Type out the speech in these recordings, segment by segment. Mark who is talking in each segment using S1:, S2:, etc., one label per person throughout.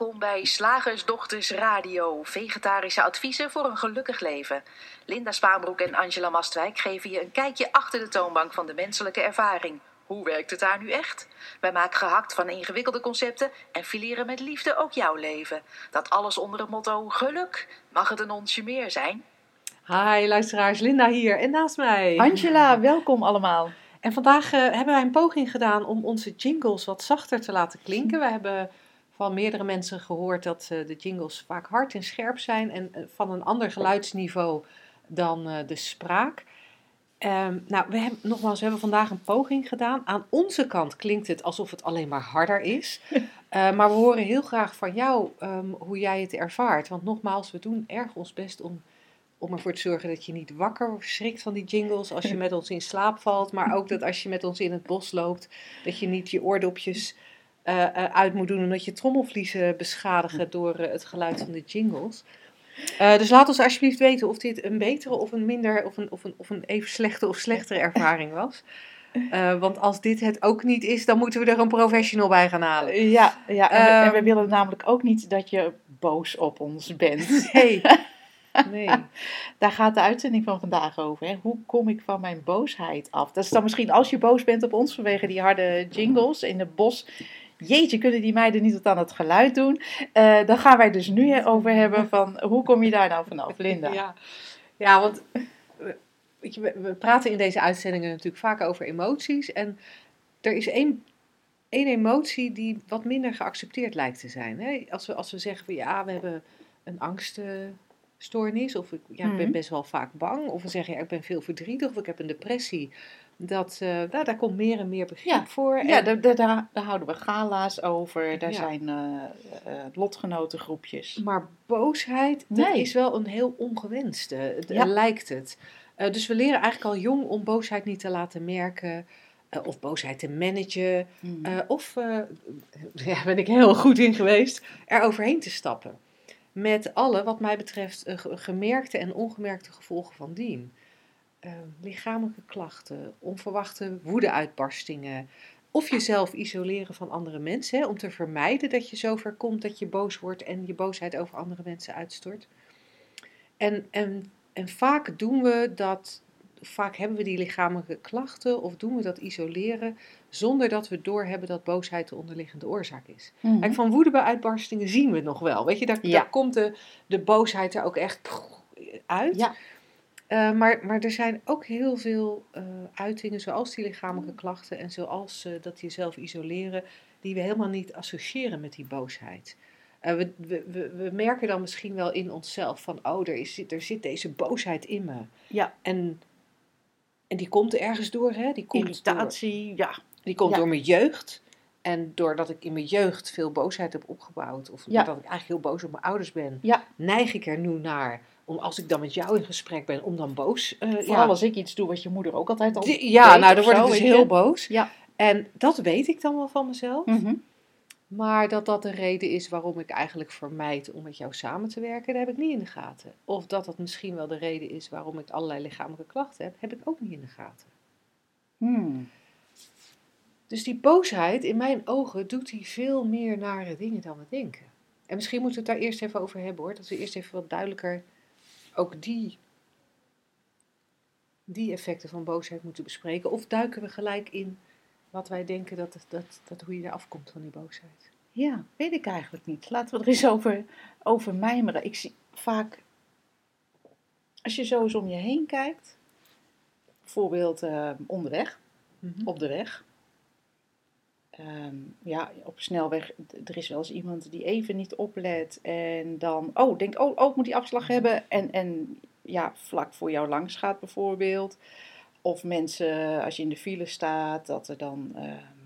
S1: Welkom bij Slagersdochters Radio, vegetarische adviezen voor een gelukkig leven. Linda Spaanbroek en Angela Mastwijk geven je een kijkje achter de toonbank van de menselijke ervaring. Hoe werkt het daar nu echt? Wij maken gehakt van ingewikkelde concepten en fileren met liefde ook jouw leven. Dat alles onder het motto geluk. Mag het een onsje meer zijn?
S2: Hi luisteraars, Linda hier en naast mij.
S3: Angela, welkom allemaal.
S2: En vandaag eh, hebben wij een poging gedaan om onze jingles wat zachter te laten klinken. We hebben van meerdere mensen gehoord dat eh, de jingles vaak hard en scherp zijn en eh, van een ander geluidsniveau dan eh, de spraak. Ehm, nou, we hebben, nogmaals, we hebben vandaag een poging gedaan. Aan onze kant klinkt het alsof het alleen maar harder is. Maar we horen heel graag van jou ehm, hoe jij het ervaart. Want nogmaals, we doen erg ons best om, om ervoor te zorgen dat je niet wakker schrikt van die jingles als je met ons in slaap valt. Maar ook dat als je met ons in het bos loopt, dat je niet je oordopjes uit moet doen omdat je trommelvliezen beschadigen door eh, het geluid van de jingles. Eh, dus laat ons alsjeblieft weten of dit een betere of een minder of een, of een, of een even slechte of slechtere ervaring was. Eh, want als dit het ook niet is, dan moeten we er een professional bij gaan halen.
S3: Ja, ja en, we, en we
S2: Ehm.
S3: willen namelijk ook niet dat je boos op ons bent.
S2: Nee. Nee.
S3: Daar gaat de uitzending van vandaag over. Hè? Hoe kom ik van mijn boosheid af? Dat is dan misschien als je boos bent op ons vanwege die harde jingles in het bos. Jeetje, kunnen die meiden niet wat aan het geluid doen? Eh dan gaan wij dus nu over hebben van hoe kom je daar nou vanaf, Linda?
S2: Ja, ja want weet je, we, we praten in deze uitzendingen natuurlijk vaak over emoties. En er is één, één emotie die wat minder geaccepteerd lijkt te zijn. Hè? Als, we, als we zeggen van ja, we hebben een angststoornis. Of ik ja, ik ben
S3: Mhm.
S2: best wel vaak bang. Of we zeggen ja, ik ben veel verdrietig. Of ik heb een depressie. Dat, eh, nou, daar komt meer en meer begrip
S3: Ja.
S2: voor.
S3: Ja,
S2: En-
S3: daar, daar, daar, daar houden we gala's over. Daar
S2: Ja.
S3: zijn eh, lotgenotengroepjes.
S2: Maar boosheid, dat is wel een heel ongewenste,
S3: Ja.
S2: lijkt het. Dus we leren eigenlijk al jong om boosheid niet te laten merken. of boosheid te managen.
S3: Hmm.
S2: of, ja, ben ik heel goed in geweest, er overheen te stappen. Met alle, wat mij betreft, ge- gemerkte en ongemerkte gevolgen van dien. Eh, lichamelijke klachten, onverwachte woedeuitbarstingen. Of jezelf isoleren van andere mensen, hè, om te vermijden dat je zover komt dat je boos wordt en je boosheid over andere mensen uitstort. En, en, en vaak doen we dat, vaak hebben we die lichamelijke klachten of doen we dat isoleren zonder dat we doorhebben dat boosheid de onderliggende oorzaak is.
S3: Mhm.
S2: Kijk, van woedeuitbarstingen zien we het nog wel. Weet je, daar,
S3: Ja.
S2: daar komt de, de boosheid er ook echt uit.
S3: Ja.
S2: Eh, maar, maar er zijn ook heel veel eh, uitingen, zoals die lichamelijke klachten en zoals eh, dat jezelf isoleren, die we helemaal niet associëren met die boosheid. We, we, we, merken dan misschien wel in onszelf van, oh, er, is, er zit deze boosheid in me.
S3: Ja.
S2: En, en die komt ergens door, hè? Die komt door,
S3: Irritatie, ja.
S2: die komt
S3: Ja.
S2: door mijn jeugd. En doordat ik in mijn jeugd veel boosheid heb opgebouwd, of
S3: Ja.
S2: doordat ik eigenlijk heel boos op mijn ouders ben,
S3: Ja.
S2: neig ik er nu naar, om als ik dan met jou in gesprek ben, om dan boos
S3: Vooral
S2: ja,
S3: als ik iets doe wat je moeder ook altijd al
S2: Die- ja, nou, dan word ik dus
S3: je.
S2: heel boos.
S3: Ja.
S2: En dat weet ik dan wel van mezelf.
S3: Mhm.
S2: Maar dat dat de reden is waarom ik eigenlijk vermijd om met jou samen te werken, dat heb ik niet in de gaten. Of dat dat misschien wel de reden is waarom ik allerlei lichamelijke klachten heb, heb ik ook niet in de gaten.
S3: Hmm.
S2: Dus die boosheid, in mijn ogen, doet die veel meer nare dingen dan we denken. En misschien moeten we het daar eerst even over hebben hoor. Dat we eerst even wat duidelijker ook die, die effecten van boosheid moeten bespreken. Of duiken we gelijk in wat wij denken dat, dat, dat hoe je eraf komt van die boosheid.
S3: Ja, weet ik eigenlijk niet. Laten we er eens over, over mijmeren. Ik zie vaak, als je zo eens om je heen kijkt, bijvoorbeeld eh, onderweg, op de weg. Ehm, ja, op snelweg, er is wel eens iemand die even niet oplet en dan, oh, denkt, oh, oh, ik moet die afslag hebben en, en ja, vlak voor jou langs gaat bijvoorbeeld. Of mensen, als je in de file staat, dat er dan, ehm,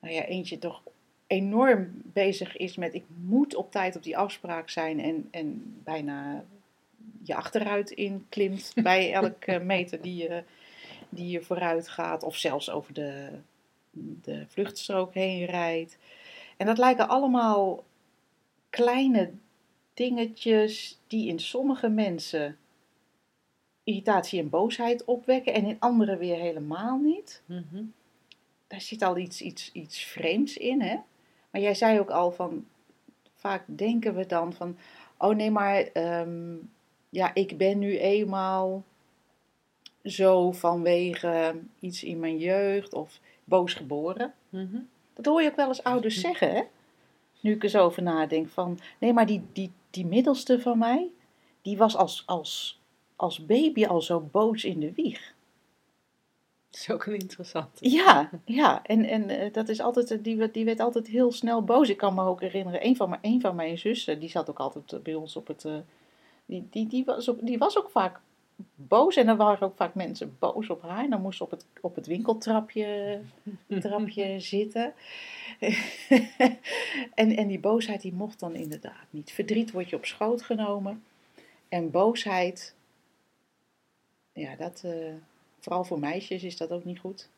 S3: nou ja, eentje toch enorm bezig is met, ik moet op tijd op die afspraak zijn en, en bijna je achteruit inklimt bij elke meter die je, die je vooruit gaat. Of zelfs over de, de vluchtstrook heen rijdt. En dat lijken allemaal kleine dingetjes die in sommige mensen irritatie en boosheid opwekken en in anderen weer helemaal niet.
S2: Mhm.
S3: Daar zit al iets, iets, iets vreemds in, hè? Maar jij zei ook al van, vaak denken we dan van, oh nee, maar ehm, ja, ik ben nu eenmaal zo vanwege iets in mijn jeugd of boos geboren.
S2: Mhm.
S3: Dat hoor je ook wel eens ouders zeggen, hè? Nu ik er zo over nadenk van, nee, maar die, die, die middelste van mij, die was als, als, als baby al zo boos in de wieg.
S2: Dat is ook een interessant.
S3: Ja, ja. En, en eh, dat is altijd, eh, die, werd- die werd altijd heel snel boos. Ik kan me ook herinneren, een van mijn, een van mijn zussen, die zat ook altijd eh, bij ons op het. die, die, die, was ook, die was ook vaak boos en er waren ook vaak mensen boos op haar. En dan moest ze op het, op het winkeltrapje trapje zitten. en, en die boosheid die mocht dan inderdaad niet. Verdriet wordt je op schoot genomen. En boosheid, ja, dat, eh, vooral voor meisjes is dat ook niet goed.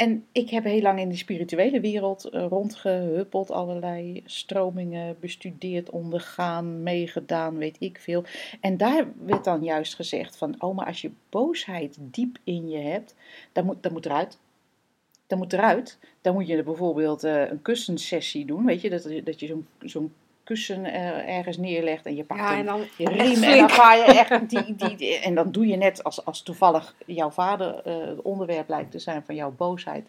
S3: En ik heb heel lang in de spirituele wereld eh, rondgehuppeld, allerlei stromingen bestudeerd, ondergaan, meegedaan, weet ik veel. En daar werd dan juist gezegd van, oh, maar als je boosheid diep in je hebt, dan moet, dan moet eruit. Dan moet eruit. Dan moet je bijvoorbeeld eh, een kussensessie doen, weet je, dat, dat je zo'n zo'n kussen eh, ergens neerlegt en je pakt
S2: Ja, en dan
S3: je riem en dan ga je echt die, die, die- en dan doe je net als, als toevallig jouw vader eh, het onderwerp lijkt te zijn van jouw boosheid.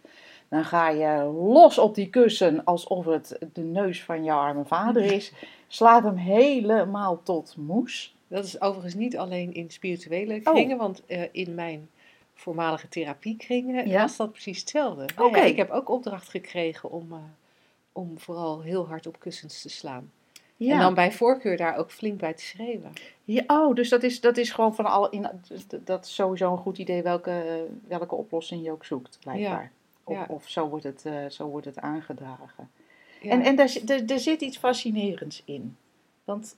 S3: Dan ga je los op die kussen alsof het de neus van jouw arme vader is. Slaat hem helemaal tot moes.
S2: Dat is overigens niet alleen in spirituele
S3: Oh.
S2: kringen, want eh, in mijn voormalige therapiekringen
S3: Ja?
S2: was dat precies hetzelfde. Ja, ik heb ook opdracht gekregen om, om vooral heel hard op kussens te slaan.
S3: Ja.
S2: En dan bij voorkeur daar ook flink bij te schreeuwen.
S3: Ja, oh, dus dat is, dat is gewoon van alle. In, dat- is sowieso een goed idee welke, welke oplossing je ook zoekt, blijkbaar. Of,
S2: ja.
S3: of zo, wordt het, eh, zo wordt het aangedragen. En, en daar, er, er zit iets fascinerends in. Want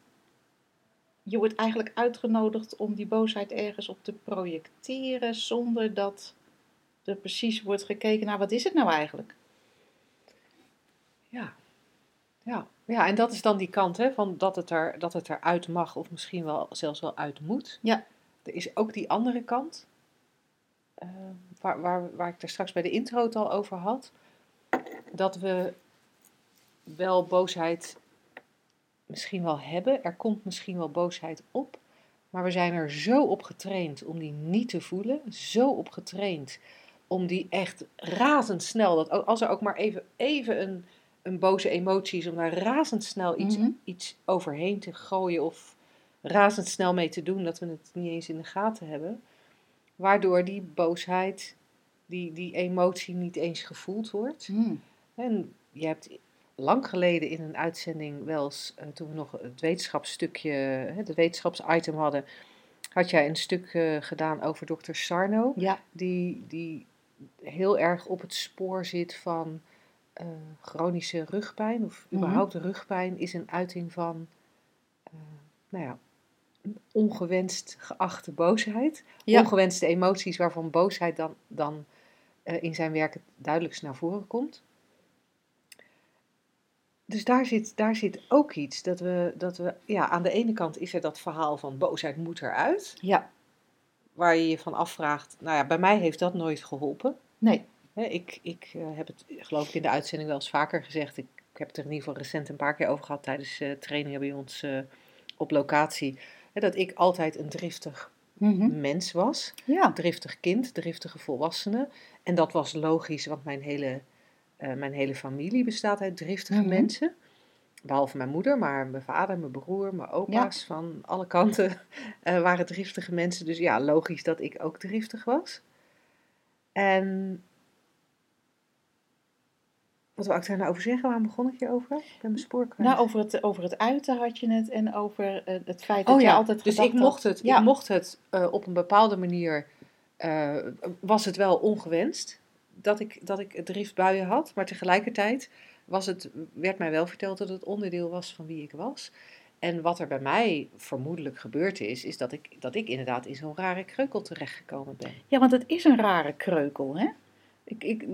S3: je wordt eigenlijk uitgenodigd om die boosheid ergens op te projecteren zonder dat er precies wordt gekeken naar wat is het nou eigenlijk?
S2: Ja. Ja. ja, en dat is dan die kant, hè, van dat het, er, dat het eruit mag of misschien wel zelfs wel uit moet.
S3: Ja.
S2: Er is ook die andere kant, eh, waar, waar, waar ik daar straks bij de intro het al over had. Dat we wel boosheid misschien wel hebben. Er komt misschien wel boosheid op. Maar we zijn er zo op getraind om die niet te voelen. Zo op getraind om die echt razendsnel, dat als er ook maar even, even een, een boze emotie is, om daar razendsnel iets,
S3: Mhm.
S2: iets overheen te gooien of razendsnel mee te doen, dat we het niet eens in de gaten hebben. Waardoor die boosheid, die, die emotie niet eens gevoeld wordt.
S3: Hmm.
S2: En je hebt lang geleden in een uitzending wel eens, eh, toen we nog het wetenschapsstukje, het wetenschapsitem hadden, had jij een stuk eh, gedaan over dokter Sarno
S3: Ja,
S2: die, die heel erg op het spoor zit van eh, chronische rugpijn, of
S3: Mhm.
S2: überhaupt rugpijn, is een uiting van, eh, nou ja, ongewenst geachte boosheid.
S3: Ja.
S2: Ongewenste emoties waarvan boosheid dan, dan eh, in zijn werk het duidelijkst naar voren komt. Dus daar zit, daar zit ook iets. Dat we, dat we, ja, aan de ene kant is er dat verhaal van boosheid moet eruit
S3: ja,
S2: waar je je van afvraagt, nou ja, bij mij heeft dat nooit geholpen.
S3: nee.
S2: Ik ik eh, heb het, geloof ik, in de uitzending wel eens vaker gezegd. Ik, ik heb het er in ieder geval recent een paar keer over gehad tijdens eh, trainingen bij ons eh, op locatie. Dat ik altijd een driftig
S3: Mhm.
S2: mens was.
S3: Ja,
S2: Driftig kind, driftige volwassene. En dat was logisch, want mijn hele, mijn hele familie bestaat uit driftige
S3: Mhm.
S2: mensen. Behalve mijn moeder, maar mijn vader, mijn broer, mijn opa's van alle kanten waren driftige mensen. Dus ja, logisch dat ik ook driftig was. En wat wou ik daar nou over zeggen? Waar begon ik hier over? Ik ben mijn spoor kwijt.
S3: nou over het, over het uiten had je het en over eh, het feit dat
S2: Oh
S3: je altijd
S2: dus ik mocht het,
S3: Ja,
S2: ik mocht het eh, op een bepaalde manier, eh, was het wel ongewenst dat ik, dat ik driftbuien had, maar tegelijkertijd was het, werd mij wel verteld dat het onderdeel was van wie ik was. En wat er bij mij vermoedelijk gebeurd is, is dat ik, dat ik inderdaad in zo'n rare kreukel terechtgekomen ben.
S3: Ja, want het is een rare kreukel, hè? Ik, ik,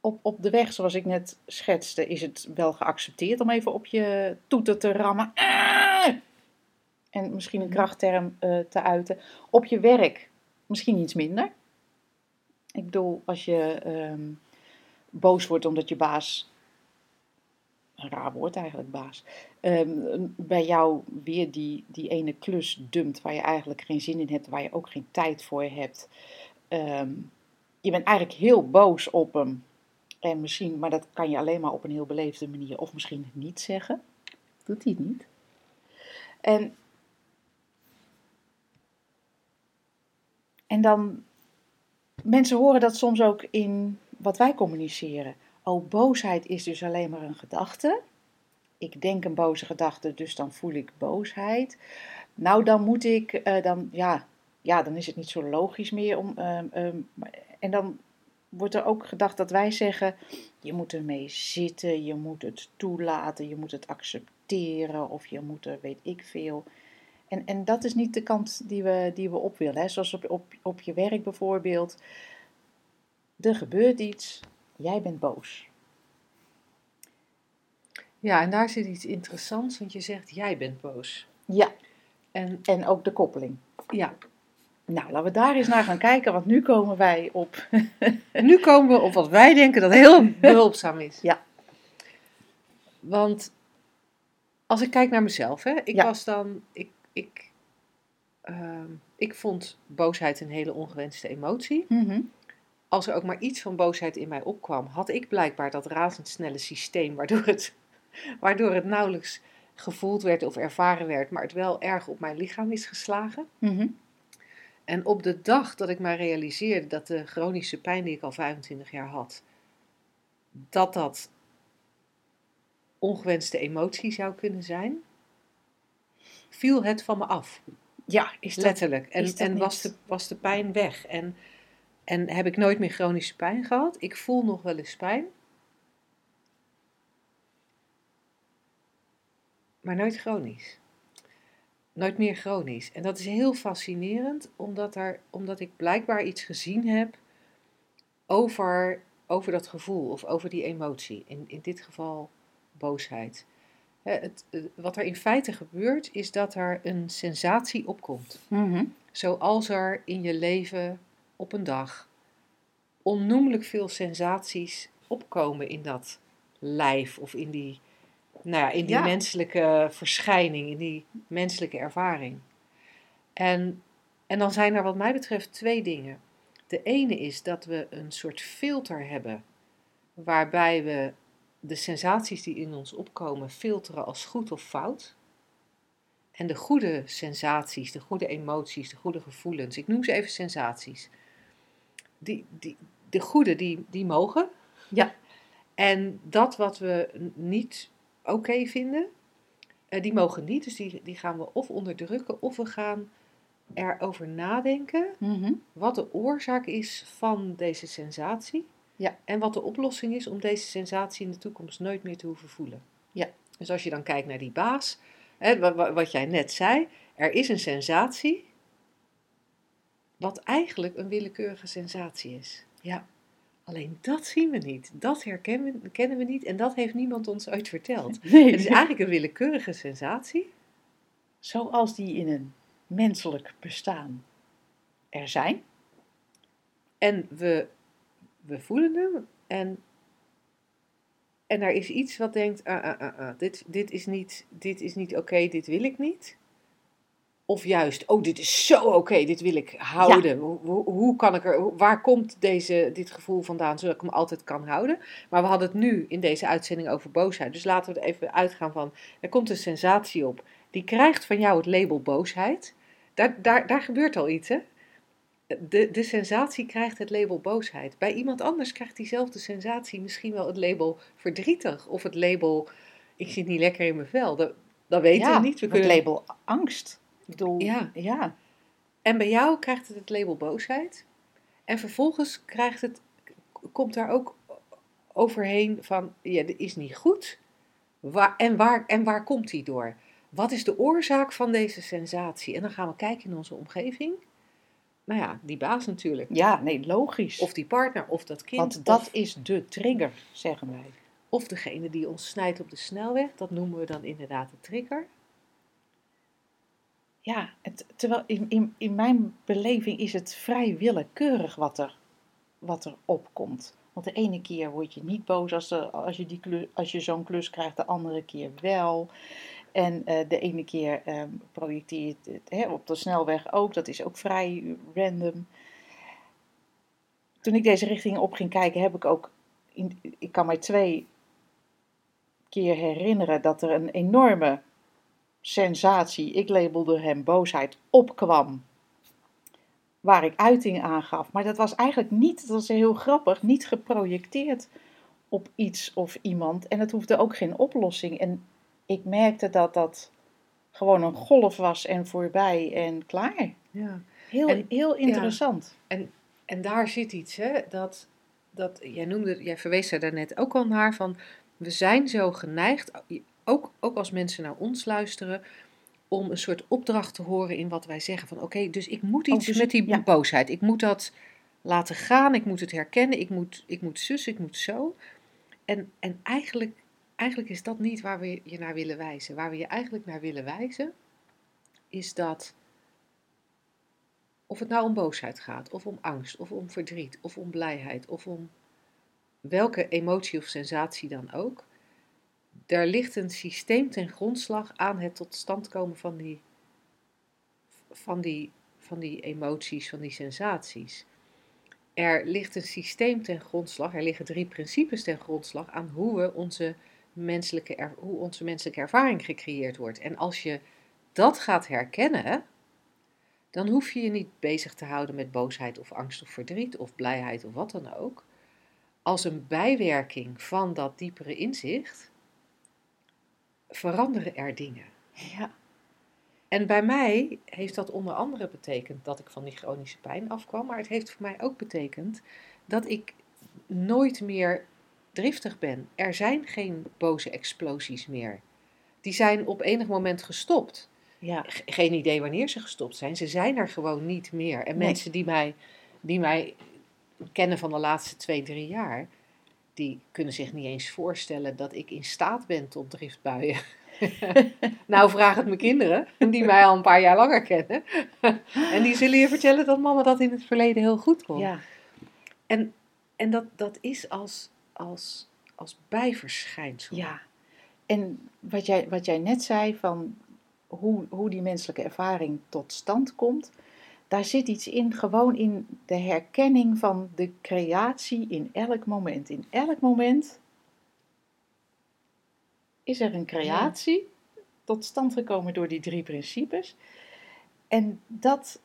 S3: op, op de weg, zoals ik net schetste, is het wel geaccepteerd om even op je toeter te rammen. Ah! En misschien een krachtterm eh, te uiten. Op je werk misschien iets minder. Ik bedoel, als je ehm, boos wordt omdat je baas een raar woord eigenlijk, baas, ehm, bij jou weer die, die ene klus dumpt waar je eigenlijk geen zin in hebt, waar je ook geen tijd voor hebt. Ehm, je bent eigenlijk heel boos op hem. En misschien, maar dat kan je alleen maar op een heel beleefde manier, of misschien niet zeggen. Doet hij het niet. En, en dan, mensen horen dat soms ook in wat wij communiceren. Oh, boosheid is dus alleen maar een gedachte. Ik denk een boze gedachte, dus dan voel ik boosheid. Nou, dan moet ik, uh, dan, ja, ja, dan is het niet zo logisch meer om. Um, um, en dan wordt er ook gedacht dat wij zeggen: je moet ermee zitten, je moet het toelaten, je moet het accepteren of je moet er weet ik veel. En, en dat is niet de kant die we, die we op willen. Hè. Zoals op, op, op je werk bijvoorbeeld. Er gebeurt iets, jij bent boos.
S2: Ja, en daar zit iets interessants, want je zegt jij bent boos.
S3: Ja.
S2: En,
S3: En ook de koppeling.
S2: ja,
S3: Nou, laten we daar eens naar gaan kijken, want nu komen wij op.
S2: nu komen we op wat wij denken dat heel behulpzaam is.
S3: Ja.
S2: Want als ik kijk naar mezelf, hè, ik
S3: Ja.
S2: was dan, ik, ik, ehm, ik vond boosheid een hele ongewenste emotie.
S3: Mhm.
S2: Als er ook maar iets van boosheid in mij opkwam, had ik blijkbaar dat razendsnelle systeem waardoor het, waardoor het nauwelijks gevoeld werd of ervaren werd, maar het wel erg op mijn lichaam is geslagen.
S3: Mhm.
S2: En op de dag dat ik mij realiseerde dat de chronische pijn die ik al 25 jaar had, dat dat ongewenste emotie zou kunnen zijn, viel het van me af.
S3: Ja, is dat...
S2: Letterlijk. En,
S3: is dat
S2: en was, de, was de pijn weg. En, en heb ik nooit meer chronische pijn gehad. Ik voel nog wel eens pijn. Maar nooit chronisch. Nooit meer chronisch. En dat is heel fascinerend, omdat, er, omdat ik blijkbaar iets gezien heb over, over dat gevoel of over die emotie. In, in dit geval boosheid. Het, wat er in feite gebeurt, is dat er een sensatie opkomt.
S3: Mhm.
S2: Zoals er in je leven op een dag onnoemelijk veel sensaties opkomen in dat lijf of in die, nou ja, in die
S3: Ja.
S2: menselijke verschijning, in die menselijke ervaring. En, en dan zijn er wat mij betreft twee dingen. De ene is dat we een soort filter hebben waarbij we de sensaties die in ons opkomen filteren als goed of fout. En de goede sensaties, de goede emoties, de goede gevoelens, ik noem ze even sensaties. Die, die, de goede, die, die mogen.
S3: Ja.
S2: En dat wat we niet oké vinden, eh, die mogen niet. Dus die, die gaan we of onderdrukken of we gaan erover nadenken
S3: Mhm.
S2: wat de oorzaak is van deze sensatie.
S3: Ja.
S2: En wat de oplossing is om deze sensatie in de toekomst nooit meer te hoeven voelen.
S3: Ja.
S2: Dus als je dan kijkt naar die baas, hè, wa- wa- wat jij net zei, er is een sensatie, wat eigenlijk een willekeurige sensatie is.
S3: Ja.
S2: Alleen dat zien we niet, dat herkennen we, kennen we niet en dat heeft niemand ons ooit verteld.
S3: Nee,
S2: Het is eigenlijk een willekeurige sensatie.
S3: zoals die in een menselijk bestaan er zijn.
S2: En we, we voelen hem en, en er is iets wat denkt, ah, ah, ah, ah, dit, dit is niet, dit is niet oké, dit wil ik niet. Of juist, oh, dit is zo oké, dit wil ik houden. Hoe, hoe, hoe kan ik er, waar komt deze, dit gevoel vandaan, zodat ik hem altijd kan houden? Maar we hadden het nu in deze uitzending over boosheid. Dus laten we er even uitgaan van, er komt een sensatie op. Die krijgt van jou het label boosheid. Daar, daar, daar gebeurt al iets, hè? De, de sensatie krijgt het label boosheid. Bij iemand anders krijgt diezelfde sensatie misschien wel het label verdrietig. Of het label, ik zit niet lekker in mijn vel. Dat, dat weten
S3: ja,
S2: we niet. We
S3: het
S2: kunnen...
S3: label angst. Bedoel,
S2: Ja.
S3: ja.
S2: En bij jou krijgt het het label boosheid. En vervolgens krijgt het, komt daar ook overheen van, ja, dit is niet goed. Waar, en, waar, en waar komt die door? Wat is de oorzaak van deze sensatie? En dan gaan we kijken in onze omgeving. Nou ja, die baas natuurlijk.
S3: Ja, nee, logisch.
S2: Of die partner, of dat kind.
S3: Want dat
S2: of,
S3: is de trigger, zeggen wij.
S2: of degene die ons snijdt op de snelweg. Dat noemen we dan inderdaad de trigger.
S3: Ja, het, terwijl in, in, in mijn beleving is het vrij willekeurig wat er, wat er opkomt. Want de ene keer word je niet boos als, als je, die als je zo'n klus krijgt, de andere keer wel. En eh, de ene keer uh, projecteer je het hè, op de snelweg ook. Dat is ook vrij random. Toen ik deze richting op ging kijken, heb ik ook. In, ik kan mij twee keer herinneren dat er een enorme sensatie, ik labelde hem boosheid, opkwam. Waar ik uiting aan gaf. Maar dat was eigenlijk niet, dat was heel grappig, niet geprojecteerd op iets of iemand. En het hoefde ook geen oplossing. En ik merkte dat dat gewoon een golf was en voorbij en klaar.
S2: Ja.
S3: Heel,
S2: En-
S3: heel interessant.
S2: En, en daar zit iets, hè? Dat, dat, jij noemde, jij verwees er daarnet ook al naar van, we zijn zo geneigd, ook, ook als mensen naar ons luisteren, om een soort opdracht te horen in wat wij zeggen. Van oké, dus ik moet
S3: Oh,
S2: iets
S3: dus-
S2: met die
S3: ja.
S2: boosheid. Ik moet dat laten gaan, ik moet het herkennen, ik moet, ik moet zus, ik moet zo. En, en eigenlijk, eigenlijk is dat niet waar we je naar willen wijzen. Waar we je eigenlijk naar willen wijzen, is dat of het nou om boosheid gaat, of om angst, of om verdriet, of om blijheid, of om welke emotie of sensatie dan ook. Er ligt een systeem ten grondslag aan het tot stand komen van die, van die, van die emoties, van die sensaties. Er ligt een systeem ten grondslag, er liggen drie principes ten grondslag aan hoe, we onze menselijke, hoe onze menselijke ervaring gecreëerd wordt. En als je dat gaat herkennen, dan hoef je je niet bezig te houden met boosheid of angst of verdriet of blijheid of wat dan ook. Als een bijwerking van dat diepere inzicht veranderen er dingen.
S3: Ja.
S2: En bij mij heeft dat onder andere betekend dat ik van die chronische pijn afkwam, maar het heeft voor mij ook betekend dat ik nooit meer driftig ben. Er zijn geen boze explosies meer. Die zijn op enig moment gestopt.
S3: Ja.
S2: Ge- geen idee wanneer ze gestopt zijn. Ze zijn er gewoon niet meer. En
S3: Nee.
S2: mensen die mij, die mij kennen van de laatste twee, drie jaar, die kunnen zich niet eens voorstellen dat ik in staat ben tot driftbuien. nou, vraag het mijn kinderen, die mij al een paar jaar langer kennen. en die zullen je vertellen dat mama dat in het verleden heel goed kon.
S3: ja.
S2: En, en dat, dat is als, als, als bijverschijnsel.
S3: Ja, en wat jij, wat jij net zei van hoe, hoe die menselijke ervaring tot stand komt, daar zit iets in, gewoon in de herkenning van de creatie in elk moment. In elk moment is er een creatie tot stand gekomen door die drie principes. En dat,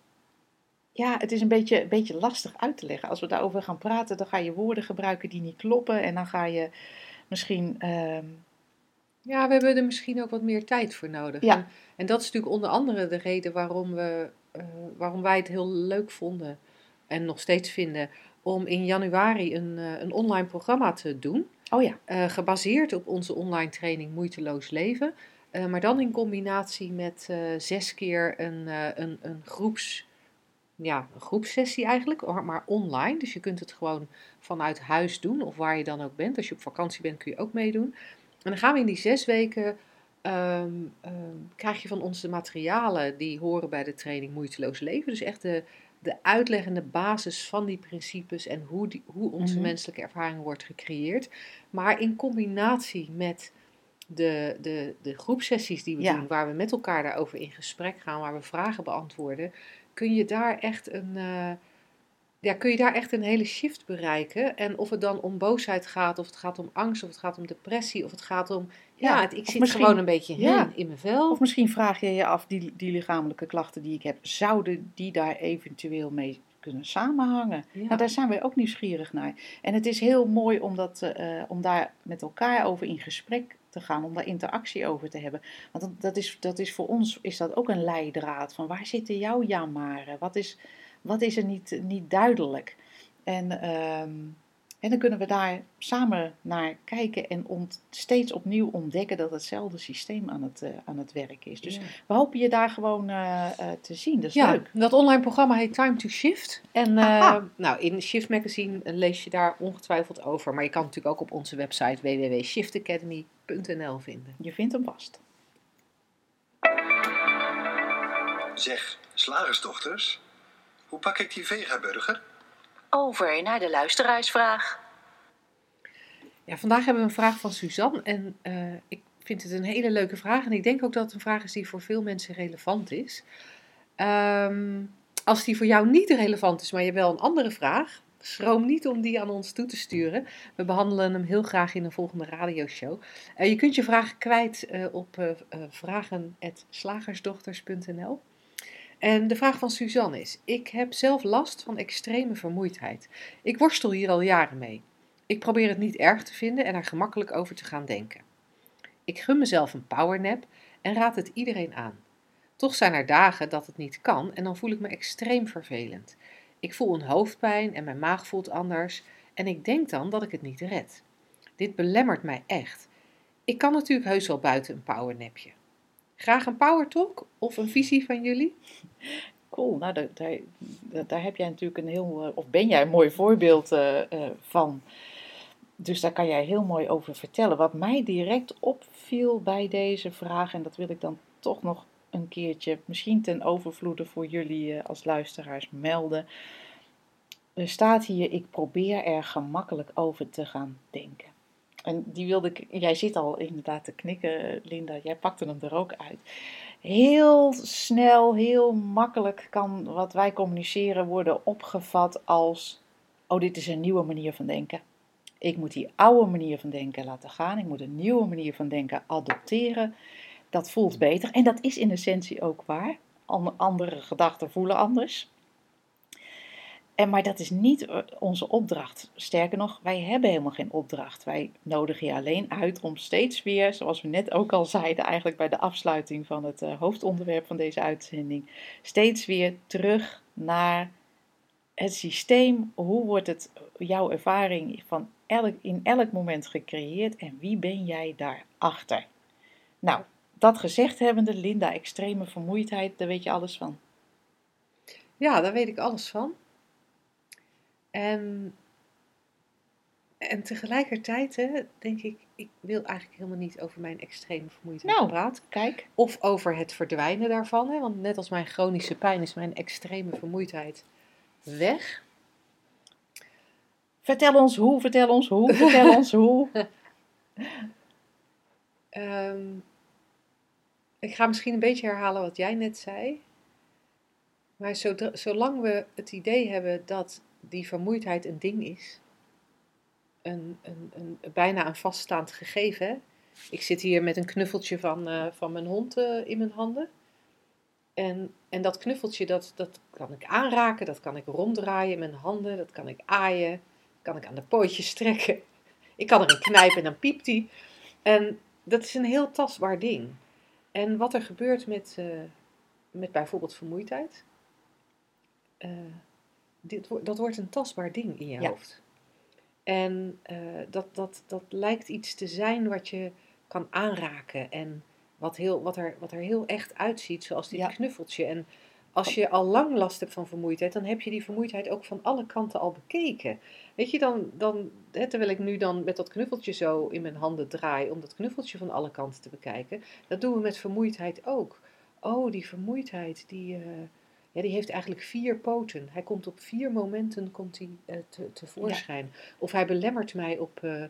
S3: ja, het is een beetje, een beetje lastig uit te leggen. Als we daarover gaan praten, dan ga je woorden gebruiken die niet kloppen en dan ga je misschien. ehm,
S2: Ja, we hebben er misschien ook wat meer tijd voor nodig.
S3: Ja.
S2: En, en dat is natuurlijk onder andere de reden waarom, we, eh, waarom wij het heel leuk vonden en nog steeds vinden om in januari een, eh, een online programma te doen.
S3: Oh ja,
S2: eh, gebaseerd op onze online training Moeiteloos Leven. Maar dan in combinatie met zes keer een, een, een, groeps, ja, een groepsessie eigenlijk, maar online. Dus je kunt het gewoon vanuit huis doen of waar je dan ook bent. Als je op vakantie bent kun je ook meedoen. En dan gaan we in die zes weken, ehm, ehm, krijg je van ons de materialen die horen bij de training Moeiteloos Leven. Dus echt de, de uitleg en de basis van die principes en hoe, die, hoe onze
S3: Mhm.
S2: menselijke ervaring wordt gecreëerd. Maar in combinatie met de, de, de groepsessies die we
S3: Ja.
S2: doen, waar we met elkaar daarover in gesprek gaan, waar we vragen beantwoorden, kun je daar echt een, eh, ja, kun je daar echt een hele shift bereiken. En of het dan om boosheid gaat, of het gaat om angst, of het gaat om depressie, of het gaat om, ja,
S3: Ja,
S2: het, ik zit gewoon een beetje
S3: ja.
S2: in mijn vel.
S3: of misschien vraag je je af, die, die lichamelijke klachten die ik heb, zouden die daar eventueel mee kunnen samenhangen?
S2: Ja.
S3: Nou, daar zijn wij ook nieuwsgierig naar. En het is heel mooi om, dat, eh, om daar met elkaar over in gesprek te gaan, om daar interactie over te hebben. Want dat, dat, is, dat is voor ons is dat ook een leidraad van waar zitten jouw jammeren? Wat is, wat is er niet, niet duidelijk? En, ehm, en dan kunnen we daar samen naar kijken en ont, steeds opnieuw ontdekken dat hetzelfde systeem aan het, eh, aan het werk is. Dus
S2: Ja.
S3: we hopen je daar gewoon eh, eh, te zien. Dat is
S2: Ja,
S3: leuk.
S2: dat online programma heet Time to Shift. En eh, nou, in Shift Magazine lees je daar ongetwijfeld over. Maar je kan het natuurlijk ook op onze website www.shiftacademy.nl vinden.
S3: Je vindt hem vast.
S4: Zeg, slagersdochters, hoe pak ik die vegaburger?
S1: Over naar de luisteraarsvraag.
S2: Ja, vandaag hebben we een vraag van Suzanne en eh, ik vind het een hele leuke vraag. En ik denk ook dat het een vraag is die voor veel mensen relevant is. Ehm, als die voor jou niet relevant is, maar je hebt wel een andere vraag, schroom niet om die aan ons toe te sturen. We behandelen hem heel graag in een volgende radioshow. Uh, je kunt je vragen kwijt uh, op uh, vragen.slagersdochters.nl. En de vraag van Suzanne is: Ik heb zelf last van extreme vermoeidheid. Ik worstel hier al jaren mee. Ik probeer het niet erg te vinden en er gemakkelijk over te gaan denken. Ik gun mezelf een powernap en raad het iedereen aan. Toch zijn er dagen dat het niet kan en dan voel ik me extreem vervelend. Ik voel een hoofdpijn en mijn maag voelt anders en ik denk dan dat ik het niet red. Dit belemmert mij echt. Ik kan natuurlijk heus wel buiten een powernapje. Graag een power talk of een visie van jullie?
S3: Cool, nou daar, daar, heb jij natuurlijk een heel, of ben jij een mooi voorbeeld uh, uh, van. Dus daar kan jij heel mooi over vertellen. Wat mij direct opviel bij deze vraag, en dat wil ik dan toch nog een keertje, misschien ten overvloede voor jullie als luisteraars melden. Er staat hier, ik probeer er gemakkelijk over te gaan denken. En die wilde ik, jij zit al inderdaad te knikken, Linda, jij pakte hem er ook uit. Heel snel, heel makkelijk kan wat wij communiceren worden opgevat als: oh, dit is een nieuwe manier van denken. Ik moet die oude manier van denken laten gaan. Ik moet een nieuwe manier van denken adopteren. Dat voelt beter. En dat is in essentie ook waar. Andere gedachten voelen anders. En, maar dat is niet onze opdracht. Sterker nog, wij hebben helemaal geen opdracht. Wij nodigen je alleen uit om steeds weer, zoals we net ook al zeiden, eigenlijk bij de afsluiting van het uh, hoofdonderwerp van deze uitzending, steeds weer terug naar het systeem. Hoe wordt het, jouw ervaring van elk, in elk moment gecreëerd en wie ben jij daarachter? Nou, dat gezegd hebbende, Linda, extreme vermoeidheid, daar weet je alles van.
S2: Ja, daar weet ik alles van. En, en tegelijkertijd hè, denk ik, ik wil eigenlijk helemaal niet over mijn extreme vermoeidheid
S3: nou,
S2: praten.
S3: Kijk.
S2: Of over het verdwijnen daarvan. Hè, want net als mijn chronische pijn is mijn extreme vermoeidheid weg.
S3: Vertel ons hoe, vertel ons hoe, vertel ons hoe.
S2: um, ik ga misschien een beetje herhalen wat jij net zei. Maar zolang we het idee hebben dat die vermoeidheid een ding is, een, een, een, bijna een vaststaand gegeven. Ik zit hier met een knuffeltje van, uh, van mijn hond uh, in mijn handen. En, en dat knuffeltje, dat, dat kan ik aanraken, dat kan ik ronddraaien in mijn handen, dat kan ik aaien, kan ik aan de pootjes trekken. Ik kan erin knijpen en dan piept hij. En dat is een heel tastbaar ding. En wat er gebeurt met, uh, met bijvoorbeeld vermoeidheid, dit, dat wordt een tastbaar ding in je
S3: ja.
S2: hoofd. En uh, dat, dat, dat lijkt iets te zijn wat je kan aanraken en wat, heel, wat, er, wat er heel echt uitziet, zoals dit
S3: Ja.
S2: knuffeltje. En als je al lang last hebt van vermoeidheid, dan heb je die vermoeidheid ook van alle kanten al bekeken. Weet je, dan, dan hè, terwijl ik nu dan met dat knuffeltje zo in mijn handen draai om dat knuffeltje van alle kanten te bekijken, dat doen we met vermoeidheid ook. Oh, die vermoeidheid, die, uh, ja, die heeft eigenlijk vier poten. Hij komt op vier momenten komt hij, uh, te, tevoorschijn. Of hij belemmert mij op, uh,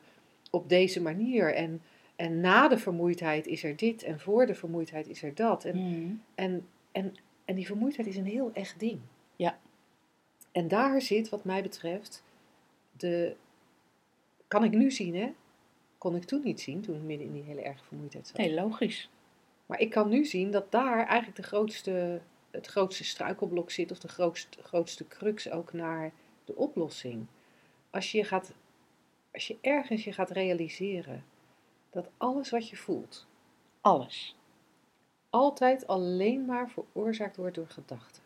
S2: op deze manier. En, en na de vermoeidheid is er dit en voor de vermoeidheid is er dat. En,
S3: Mm.
S2: en, en, en die vermoeidheid is een heel echt ding.
S3: Ja.
S2: En daar zit, wat mij betreft, de. Kan ik nu zien, hè? Kon ik toen niet zien, toen ik midden in die hele erge vermoeidheid zat.
S3: Nee, logisch.
S2: Maar ik kan nu zien dat daar eigenlijk de grootste, het grootste struikelblok zit, of de grootste, grootste crux ook naar de oplossing. Als je, gaat, als je ergens je gaat realiseren dat alles wat je voelt,
S3: Alles.
S2: altijd alleen maar veroorzaakt wordt door gedachten.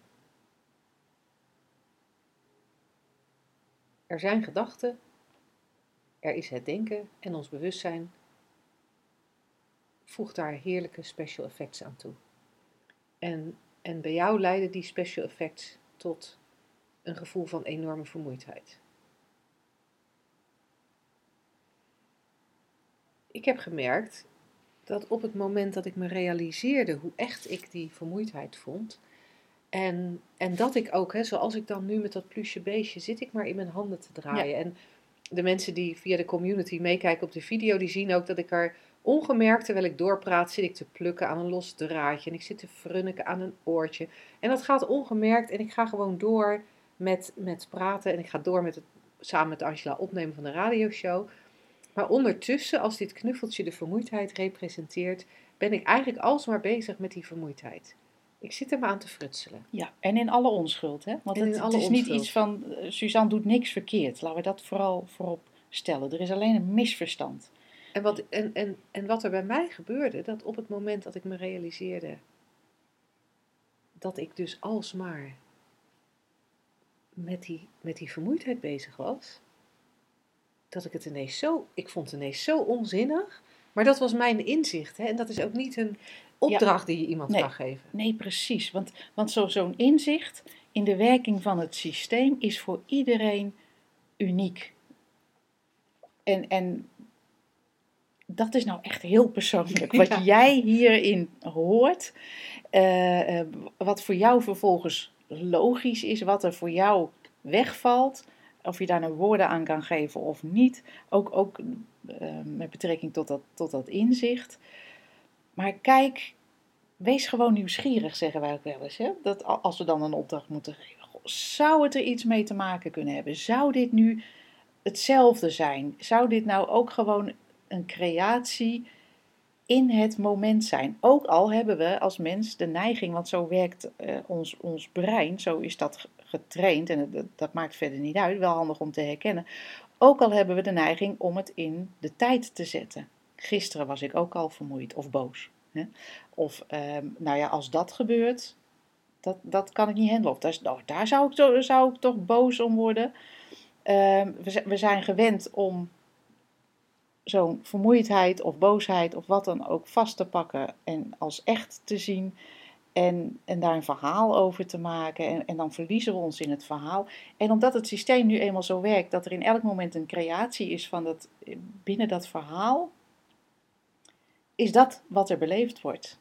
S2: Er zijn gedachten, er is het denken en ons bewustzijn voegt daar heerlijke special effects aan toe. En, en bij jou leiden die special effects tot een gevoel van enorme vermoeidheid. Ik heb gemerkt dat op het moment dat ik me realiseerde hoe echt ik die vermoeidheid vond. En, en dat ik ook, hè, zoals ik dan nu met dat plusje beestje, zit ik maar in mijn handen te draaien. En, de mensen die via de community meekijken op de video, die zien ook dat ik er ongemerkt, terwijl ik doorpraat, zit ik te plukken aan een los draadje. En ik zit te frunniken aan een oortje. En dat gaat ongemerkt en ik ga gewoon door met, met praten. En ik ga door met het samen met Angela opnemen van de radioshow. Maar ondertussen, als dit knuffeltje de vermoeidheid representeert, ben ik eigenlijk alsmaar bezig met die vermoeidheid. Ik zit er maar aan te frutselen.
S3: Ja, en in alle onschuld, hè? Want het, is niet iets van, eh, Suzanne doet niks verkeerd. Laten we dat vooral voorop stellen. Er is alleen een misverstand.
S2: En wat, en, en, en wat er bij mij gebeurde, dat op het moment dat ik me realiseerde dat ik dus alsmaar met die, met die vermoeidheid bezig was, dat ik het ineens zo, ik vond het ineens zo onzinnig, maar dat was mijn inzicht. Hè? En dat is ook niet een opdracht die je iemand
S3: Nee.
S2: kan geven.
S3: Nee, precies. Want, want zo- zo'n inzicht in de werking van het systeem is voor iedereen uniek. En, en dat is nou echt heel persoonlijk. Wat
S2: Ja.
S3: jij hierin hoort, eh, eh, wat voor jou vervolgens logisch is, wat er voor jou wegvalt, of je daar nou woorden aan kan geven of niet, ook, ook eh, met betrekking tot dat, tot dat inzicht. Maar kijk, wees gewoon nieuwsgierig, zeggen wij ook wel eens. Hè? Dat als we dan een opdracht moeten geven, goh, zou het er iets mee te maken kunnen hebben? Zou dit nu hetzelfde zijn? Zou dit nou ook gewoon een creatie in het moment zijn? Ook al hebben we als mens de neiging, want zo werkt eh, ons, ons brein, zo is dat ge- getraind en dat, dat maakt verder niet uit, wel handig om te herkennen. Ook al hebben we de neiging om het in de tijd te zetten. Gisteren was ik ook al vermoeid of boos. Hè? Of, ehm, nou ja, als dat gebeurt, dat, dat kan ik niet handelen. Of daar, nou, daar zou ik, zou ik toch boos om worden. Zi- we zijn gewend om zo'n vermoeidheid of boosheid of wat dan ook vast te pakken en als echt te zien. En, en daar een verhaal over te maken. En, en dan verliezen we ons in het verhaal. En omdat het systeem nu eenmaal zo werkt dat er in elk moment een creatie is van dat, binnen dat verhaal, is dat wat er beleefd wordt.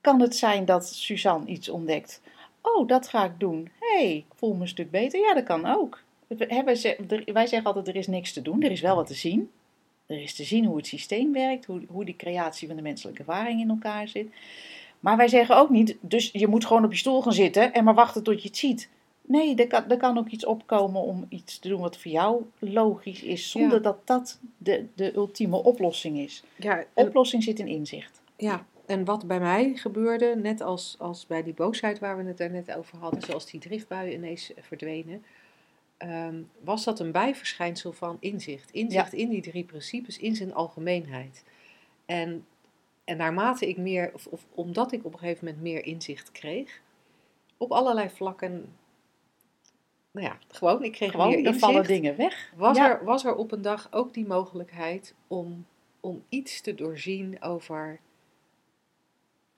S3: Kan het zijn dat Suzanne iets ontdekt? Oh, dat ga ik doen. Hey, ik voel me een stuk beter. Ja, dat kan ook. We hebben ze- er- Wij zeggen altijd, er is niks te doen. Er is wel wat te zien. Er is te zien hoe het systeem werkt, hoe, hoe die creatie van de menselijke ervaring in elkaar zit. Maar wij zeggen ook niet, dus je moet gewoon op je stoel gaan zitten en maar wachten tot je het ziet. Nee, er kan, er kan ook iets opkomen om iets te doen wat voor jou logisch is, zonder
S2: Ja.
S3: dat dat de, de ultieme oplossing is.
S2: Ja, en,
S3: Oplossing zit in inzicht.
S2: ja, en wat bij mij gebeurde, net als, als bij die boosheid waar we het daar net over hadden, zoals die driftbuien ineens eh, verdwenen, ehm, was dat een bijverschijnsel van inzicht. Inzicht in die drie principes in zijn algemeenheid. En, en naarmate ik meer, of, of omdat ik op een gegeven moment meer inzicht kreeg, op allerlei vlakken, nou ja, gewoon, ik kreeg meer
S3: Gewoon,
S2: inzicht.
S3: vallen dingen weg.
S2: Was,
S3: Ja.
S2: er, was er op een dag ook die mogelijkheid om, om iets te doorzien over,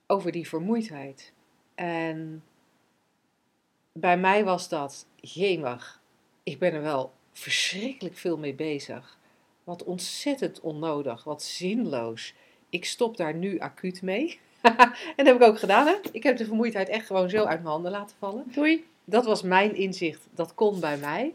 S2: over die vermoeidheid? En bij mij was dat, jemig, ik ben er wel verschrikkelijk veel mee bezig. Wat ontzettend onnodig, wat zinloos. Ik stop daar nu acuut mee. en dat heb ik ook gedaan. Hè? Ik heb de vermoeidheid echt gewoon zo uit mijn handen laten vallen.
S3: Doei.
S2: Dat was mijn inzicht. Dat kon bij mij.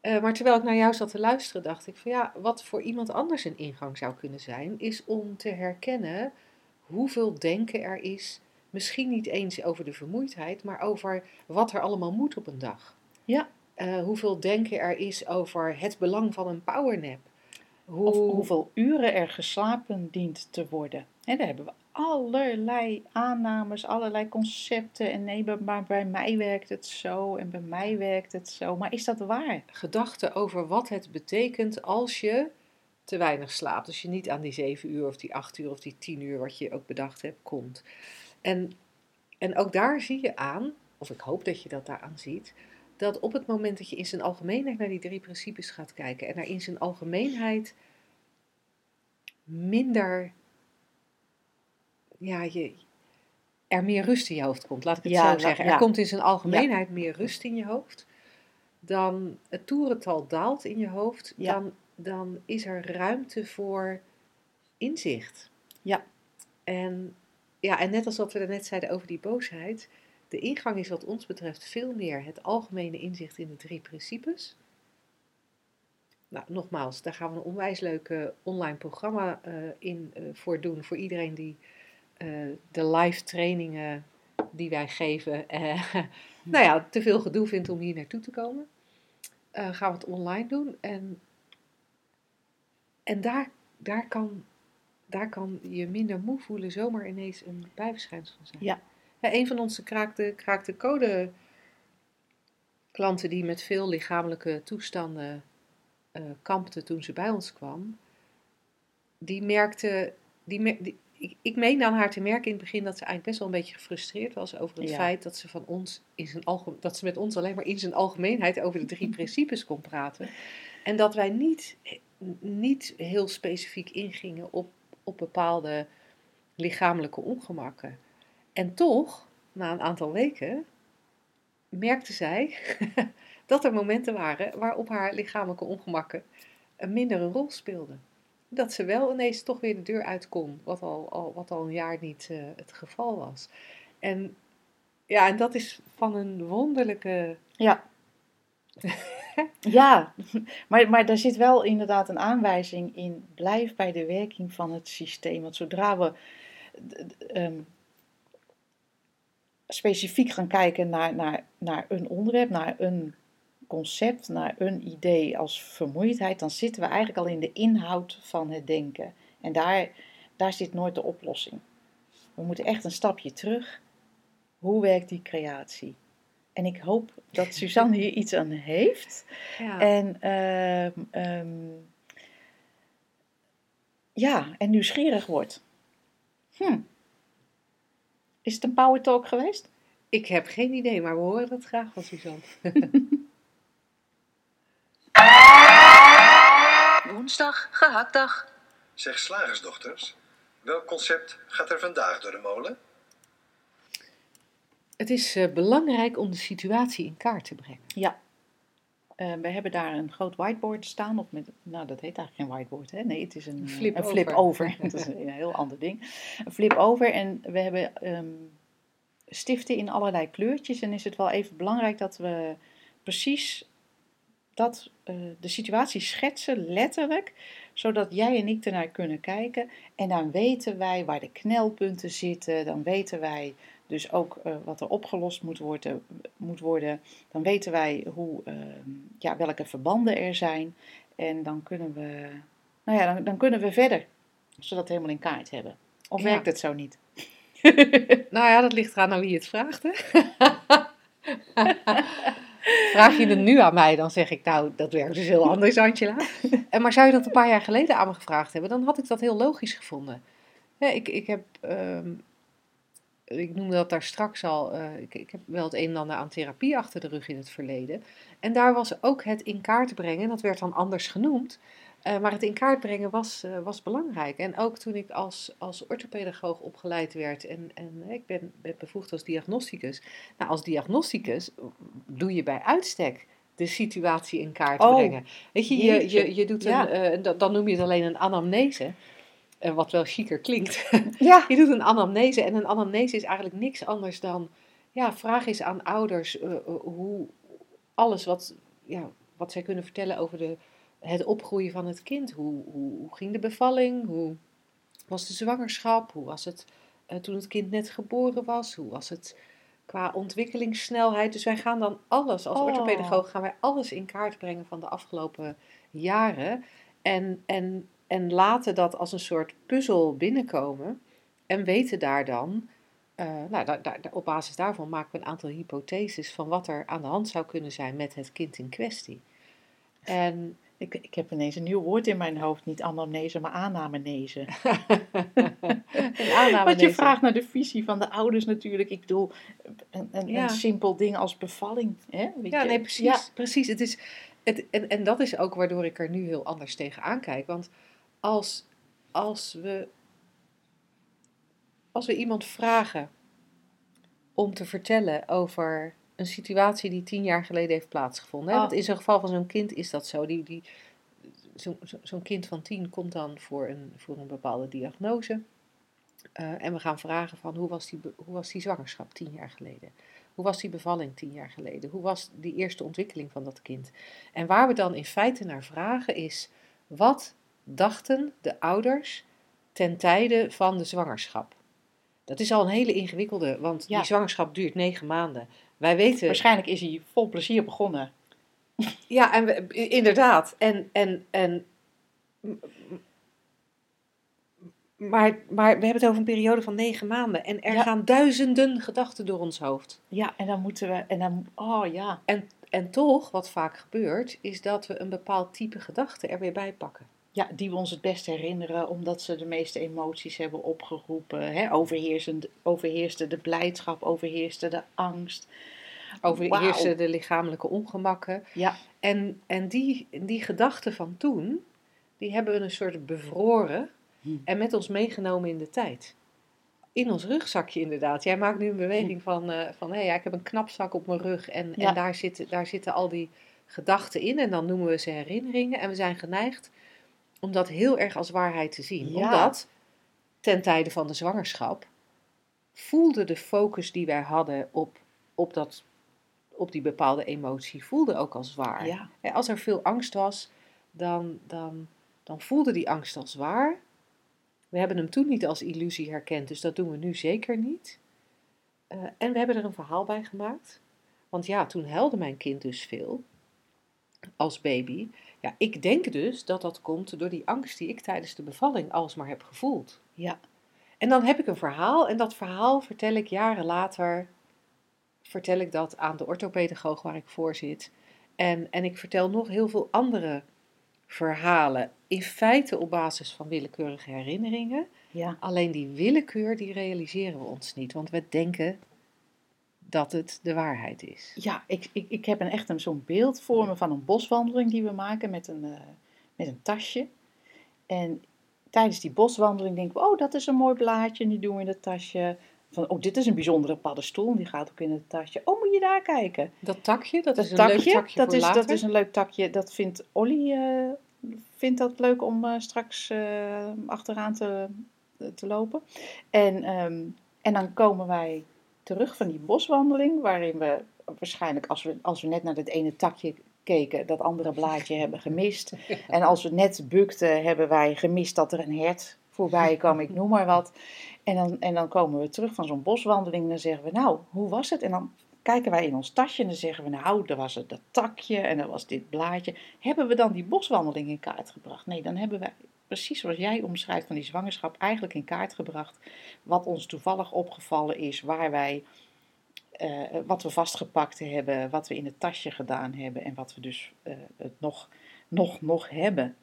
S2: Eh, maar terwijl ik naar jou zat te luisteren, dacht ik van ja, wat voor iemand anders een ingang zou kunnen zijn, is om te herkennen hoeveel denken er is. Misschien niet eens over de vermoeidheid, maar over wat er allemaal moet op een dag.
S3: Ja.
S2: Eh, hoeveel denken er is over het belang van een powernap. Hoe,
S3: Of hoeveel uren er geslapen dient te worden. En daar hebben we allerlei aannames, allerlei concepten. En nee, maar bij mij werkt het zo en bij mij werkt het zo. Maar is dat waar?
S2: gedachten over wat het betekent als je te weinig slaapt. Als je niet aan die zeven uur of die acht uur of die tien uur wat je ook bedacht hebt komt. En, en ook daar zie je aan, of ik hoop dat je dat daaraan ziet, dat op het moment dat je in zijn algemeenheid naar die drie principes gaat kijken en er in zijn algemeenheid minder, ja, je, er meer rust in je hoofd komt, laat ik het
S3: Ja,
S2: zo zeggen.
S3: ja.
S2: Er komt in zijn algemeenheid meer rust in je hoofd. Dan het toerental daalt in je hoofd, dan, dan is er ruimte voor inzicht.
S3: Ja.
S2: En, ja, en net als wat we net zeiden over die boosheid, De ingang is wat ons betreft veel meer het algemene inzicht in de drie principes. Nou, nogmaals, daar gaan we een onwijs leuk eh, online programma uh, in uh, voor doen. Voor iedereen die de live trainingen die wij geven, nou ja, te veel gedoe vindt om hier naartoe te komen. gaan we het online doen. En, en daar, daar, kan, daar kan je minder moe voelen zomaar ineens een bijverschijnsel zijn.
S3: Ja.
S2: Ja een van onze kraakte, kraakte code klanten die met veel lichamelijke toestanden uh, kampte toen ze bij ons kwam, die merkte, die, die ik, ik meen aan haar te merken in het begin dat ze eigenlijk best wel een beetje gefrustreerd was over het feit dat ze, van ons in zijn algemeen, dat ze met ons alleen maar in zijn algemeenheid over de drie principes kon praten. En dat wij niet, niet heel specifiek ingingen op, op bepaalde lichamelijke ongemakken. En toch, na een aantal weken, merkte zij dat er momenten waren waarop haar lichamelijke ongemakken een mindere rol speelden. Dat ze wel ineens toch weer de deur uit kon, wat al, al, wat al een jaar niet uh, het geval was. En ja, en dat is van een wonderlijke.
S3: Ja. ja, maar, maar daar zit wel inderdaad een aanwijzing in. Blijf bij de werking van het systeem. Want zodra we um, specifiek gaan kijken naar, naar, naar een onderwerp, naar een concept naar een idee als vermoeidheid, dan zitten we eigenlijk al in de inhoud van het denken. En daar, daar zit nooit de oplossing. We moeten echt een stapje terug. Hoe werkt die creatie? En ik hoop dat Suzanne hier iets aan heeft. Ja. En, uh, ja, en nieuwsgierig wordt. Hm. Is het een power talk geweest?
S2: Ik heb geen idee, maar we horen dat graag van Suzanne.
S1: Woensdag, gehaktdag.
S4: Zeg slagersdochters, welk concept gaat er vandaag door de molen?
S2: Het is uh, belangrijk om de situatie in kaart te brengen.
S3: Ja. Uh, we hebben daar een groot whiteboard staan. Of met, nou, dat heet eigenlijk geen whiteboard. Hè? Nee, het is een,
S2: flip,
S3: een
S2: over.
S3: flip over. dat is een heel ander ding. Een flip over. En we hebben um, stiften in allerlei kleurtjes. En is het wel even belangrijk dat we precies dat, uh, de situatie schetsen, letterlijk, zodat jij en ik ernaar kunnen kijken. En dan weten wij waar de knelpunten zitten, dan weten wij dus ook uh, wat er opgelost moet worden, moet worden. Dan weten wij hoe, uh, ja, welke verbanden er zijn. En dan kunnen we, nou ja, dan, dan kunnen we verder, als we dat helemaal in kaart hebben. Of ja. werkt het zo niet?
S2: nou ja, dat ligt eraan aan wie het vraagt, hè? Vraag je het nu aan mij, dan zeg ik, nou, dat werkt dus heel anders, Angela. En maar zou je dat een paar jaar geleden aan me gevraagd hebben, dan had ik dat heel logisch gevonden. Ja, ik, ik heb, um, ik noemde dat daar straks al, uh, ik, ik heb wel het een en ander aan therapie achter de rug in het verleden. En daar was ook het in kaart brengen, dat werd dan anders genoemd. Uh, maar het in kaart brengen was, uh, was belangrijk. En ook toen ik als, als orthopedagoog opgeleid werd en, en ik ben, ben bevoegd als diagnosticus. Nou, als diagnosticus doe je bij uitstek de situatie in kaart oh, brengen. Weet je, je, je, je doet ja. een, uh, dan noem je het alleen een anamnese. Wat wel chiquer klinkt.
S3: Ja.
S2: je doet een anamnese en een anamnese is eigenlijk niks anders dan... Ja, vraag eens aan ouders hoe alles wat, ja, wat zij kunnen vertellen over de het opgroeien van het kind. Hoe, hoe, hoe, ging de bevalling? Hoe was de zwangerschap? Hoe was het uh, toen het kind net geboren was? Hoe was het qua ontwikkelingssnelheid? Dus wij gaan dan alles, als oh. orthopedagoog gaan wij alles in kaart brengen van de afgelopen jaren. En, en, en laten dat als een soort puzzel binnenkomen. En weten daar dan, uh, nou, daar, daar, op basis daarvan maken we een aantal hypotheses van wat er aan de hand zou kunnen zijn met het kind in kwestie. En
S3: ik, ik heb ineens een nieuw woord in mijn hoofd. Niet anamnese, maar aannamenese. Want je vraagt naar de visie van de ouders natuurlijk. Ik bedoel, een, een, ja. een simpel ding als bevalling. Hè?
S2: Weet ja, je? nee, precies. Ja. precies. Het is, het, en, en dat is ook waardoor ik er nu heel anders tegenaan kijk. Want als, als, we, als we iemand vragen om te vertellen over een situatie die tien jaar geleden heeft plaatsgevonden. Oh. Want in zo'n geval van zo'n kind is dat zo. Die, die, Zo'n zo, zo kind van tien komt dan voor een, voor een bepaalde diagnose. Uh, en we gaan vragen van hoe was, die, hoe was die zwangerschap tien jaar geleden? Hoe was die bevalling tien jaar geleden? Hoe was die eerste ontwikkeling van dat kind? En waar we dan in feite naar vragen is, wat dachten de ouders ten tijde van de zwangerschap? Dat is al een hele ingewikkelde, want
S3: Ja.
S2: die zwangerschap duurt negen maanden. Wij weten,
S3: Waarschijnlijk is hij vol plezier begonnen.
S2: ja, en we, inderdaad. En, en, en, maar, maar we hebben het over een periode van negen maanden. En er
S3: Ja.
S2: gaan duizenden gedachten door ons hoofd.
S3: Ja, en dan moeten we, en dan, oh ja.
S2: En, en toch, wat vaak gebeurt, is dat we een bepaald type gedachte er weer bij pakken.
S3: Ja, die we ons het best herinneren, omdat ze de meeste emoties hebben opgeroepen. Hè? Overheersend, overheerste de blijdschap, overheerste de angst.
S2: Overheersen
S3: Wauw.
S2: de lichamelijke ongemakken.
S3: Ja,
S2: En, en die, die gedachten van toen, die hebben we een soort bevroren
S3: Hm.
S2: en met ons meegenomen in de tijd. In ons rugzakje inderdaad. Jij maakt nu een beweging van, eh, van hé, ja, ik heb een knapzak op mijn rug en,
S3: Ja.
S2: en daar, zitten, daar zitten al die gedachten in. En dan noemen we ze herinneringen. En we zijn geneigd om dat heel erg als waarheid te zien.
S3: Ja.
S2: Omdat ten tijde van de zwangerschap voelde de focus die wij hadden op, op, dat, op die bepaalde emotie, voelde ook als waar.
S3: ja,
S2: Als er veel angst was, dan, dan, dan voelde die angst als waar. We hebben hem toen niet als illusie herkend, dus dat doen we nu zeker niet. Eh, en we hebben er een verhaal bij gemaakt. Want ja, toen huilde mijn kind dus veel als baby. Ja, ik denk dus dat dat komt door die angst die ik tijdens de bevalling alsmaar heb gevoeld.
S3: ja.
S2: En dan heb ik een verhaal en dat verhaal vertel ik jaren later, vertel ik dat aan de orthopedagoog waar ik voor zit. En, en ik vertel nog heel veel andere verhalen, in feite op basis van willekeurige herinneringen.
S3: ja.
S2: Alleen die willekeur, die realiseren we ons niet, want we denken dat het de waarheid is.
S3: Ja, ik, ik, ik heb een, echt een, zo'n beeld voor me van een boswandeling die we maken met een, eh, met een tasje. En tijdens die boswandeling denken we, oh, dat is een mooi blaadje en die doen we in het tasje. Van, oh, dit is een bijzondere paddenstoel en die gaat ook in het tasje. Oh, moet je daar kijken.
S2: Dat takje, dat,
S3: Dat
S2: is een
S3: takje,
S2: leuk takje
S3: dat,
S2: voor
S3: is,
S2: later.
S3: dat is een leuk takje. Dat vindt Olly eh, vindt dat leuk om eh, straks achteraan te, te lopen. En, ehm, en dan komen wij terug van die boswandeling, waarin we waarschijnlijk, als we, als we net naar dat ene takje keken, dat andere blaadje hebben gemist. En als we net bukten, hebben wij gemist dat er een hert voorbij kwam, ik noem maar wat. En dan, en dan komen we terug van zo'n boswandeling en dan zeggen we, nou, hoe was het? En dan kijken wij in ons tasje en dan zeggen we, nou, daar was het dat takje en er was dit blaadje. Hebben we dan die boswandeling in kaart gebracht? Nee, dan hebben wij, precies zoals jij omschrijft van die zwangerschap, eigenlijk in kaart gebracht wat ons toevallig opgevallen is, waar wij, eh, wat we vastgepakt hebben, wat we in het tasje gedaan hebben en wat we dus eh, het nog, nog, nog hebben.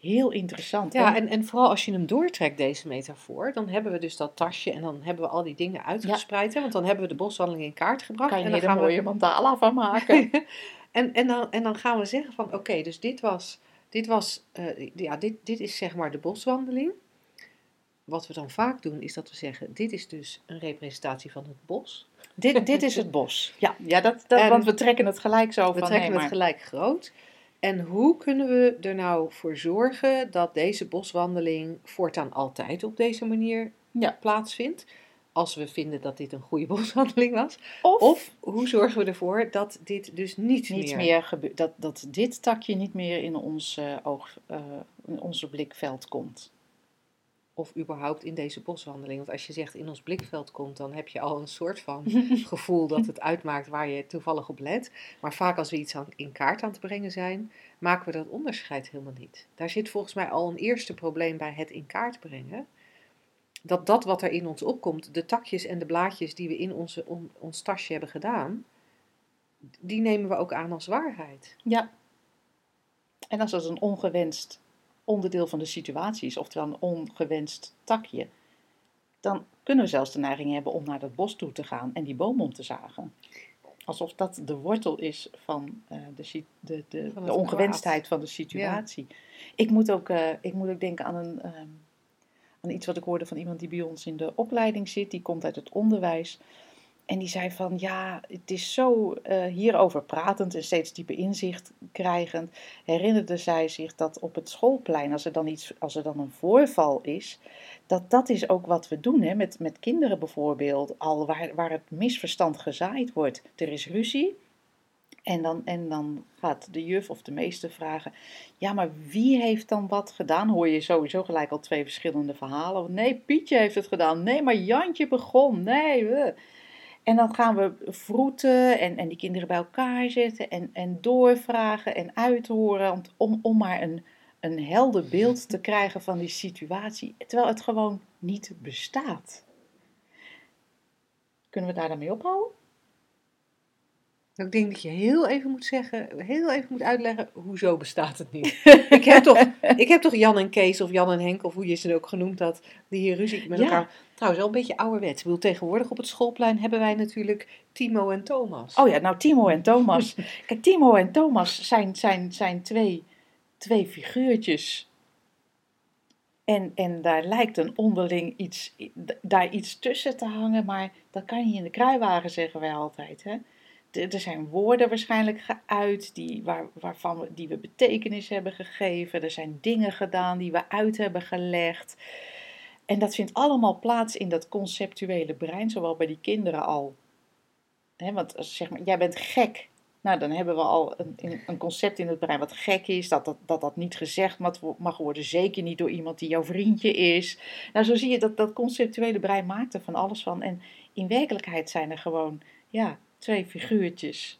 S3: Heel interessant.
S2: Ja,
S3: En-
S2: en, en vooral als je hem doortrekt, deze metafoor, dan hebben we dus dat tasje en dan hebben we al die dingen uitgespreid. Hè, want dan hebben we de boswandeling in kaart gebracht.
S3: kan je
S2: en
S3: een
S2: dan gaan
S3: mooie mandala van maken.
S2: we, en, en, dan, en dan gaan we zeggen van, oké, dus dit was, dit was, eh, ja, dit, dit is zeg maar de boswandeling. Wat we dan vaak doen, is dat we zeggen, dit is dus een representatie van het bos.
S3: dit, dit is het bos. Ja, ja dat, dat,
S2: En-
S3: want we trekken het gelijk zo
S2: We
S3: van.
S2: trekken
S3: nee,
S2: het gelijk groot. En hoe kunnen we er nou voor zorgen dat deze boswandeling voortaan altijd op deze manier
S3: Ja.
S2: plaatsvindt? Als we vinden dat dit een goede boswandeling was.
S3: Of,
S2: Of hoe zorgen we ervoor dat dit dus niet,
S3: niet
S2: meer...
S3: meer, gebeurt, dat, dat dit takje niet meer in ons eh, oog, eh, in onze blikveld komt.
S2: Of überhaupt in deze boswandeling. Want als je zegt in ons blikveld komt, dan heb je al een soort van gevoel dat het uitmaakt waar je toevallig op let. Maar vaak als we iets aan, in kaart aan te brengen zijn, maken we dat onderscheid helemaal niet. Daar zit volgens mij al een eerste probleem bij het in kaart brengen. Dat dat wat er in ons opkomt, de takjes en de blaadjes die we in onze, on- ons tasje hebben gedaan, die nemen we ook aan als waarheid.
S3: Ja. En als dat een ongewenst onderdeel van de situatie is, oftewel een ongewenst takje, dan kunnen we zelfs de neiging hebben om naar dat bos toe te gaan en die boom om te zagen. Alsof dat de wortel is van eh, de, de, de,
S2: Van
S3: de ongewenstheid van de situatie. Ik, moet ook, eh, ik moet ook denken aan, een, ehm, iets wat ik hoorde van iemand die bij ons in de opleiding zit. Die komt uit het onderwijs. En die zei van ja, het is zo eh, hierover pratend en steeds dieper inzicht krijgend. Herinnerde zij zich dat op het schoolplein, als er dan, iets, als er dan een voorval is, dat dat is ook wat we doen hè, met, met kinderen bijvoorbeeld. Al waar, waar het misverstand gezaaid wordt. Er is ruzie. En dan, en dan gaat de juf of de meester vragen: Ja, maar wie heeft dan wat gedaan? Hoor je sowieso gelijk al twee verschillende verhalen. Nee, Pietje heeft het gedaan. Nee, maar Jantje begon. Nee. En dan gaan we vroeten en, en die kinderen bij elkaar zetten en, en doorvragen en uithoren. Om, om, om maar een, een helder beeld te krijgen van die situatie. Terwijl het gewoon niet bestaat. Kunnen we daar dan mee ophouden?
S2: Ik denk dat je heel even moet zeggen, heel even moet uitleggen, hoezo bestaat het niet? ik, heb toch, ik heb toch Jan en Kees of Jan en Henk, of hoe je ze ook genoemd had, die hier ruzie met
S3: Ja.
S2: elkaar. Trouwens, wel een beetje ouderwets. Ik bedoel, tegenwoordig op het schoolplein hebben wij natuurlijk Timo en Thomas.
S3: Oh ja, nou Timo en Thomas. Kijk, Timo en Thomas zijn, zijn, zijn twee, twee figuurtjes. En, en daar lijkt een onderling iets, daar iets tussen te hangen, maar dat kan je in de kruiwagen, zeggen wij altijd. Hè? Er zijn woorden waarschijnlijk geuit die, waar, waarvan we, die we betekenis hebben gegeven. Er zijn dingen gedaan die we uit hebben gelegd. En dat vindt allemaal plaats in dat conceptuele brein, zowel bij die kinderen al. Want als, zeg maar, jij bent gek. Nou, dan hebben we al een, een- concept in het brein wat gek is. Dat dat, dat, dat niet gezegd mag mag worden. Zeker niet door iemand die jouw vriendje is. Nou, zo zie je dat dat conceptuele brein maakt er van alles van. En in werkelijkheid zijn er gewoon ja, twee figuurtjes.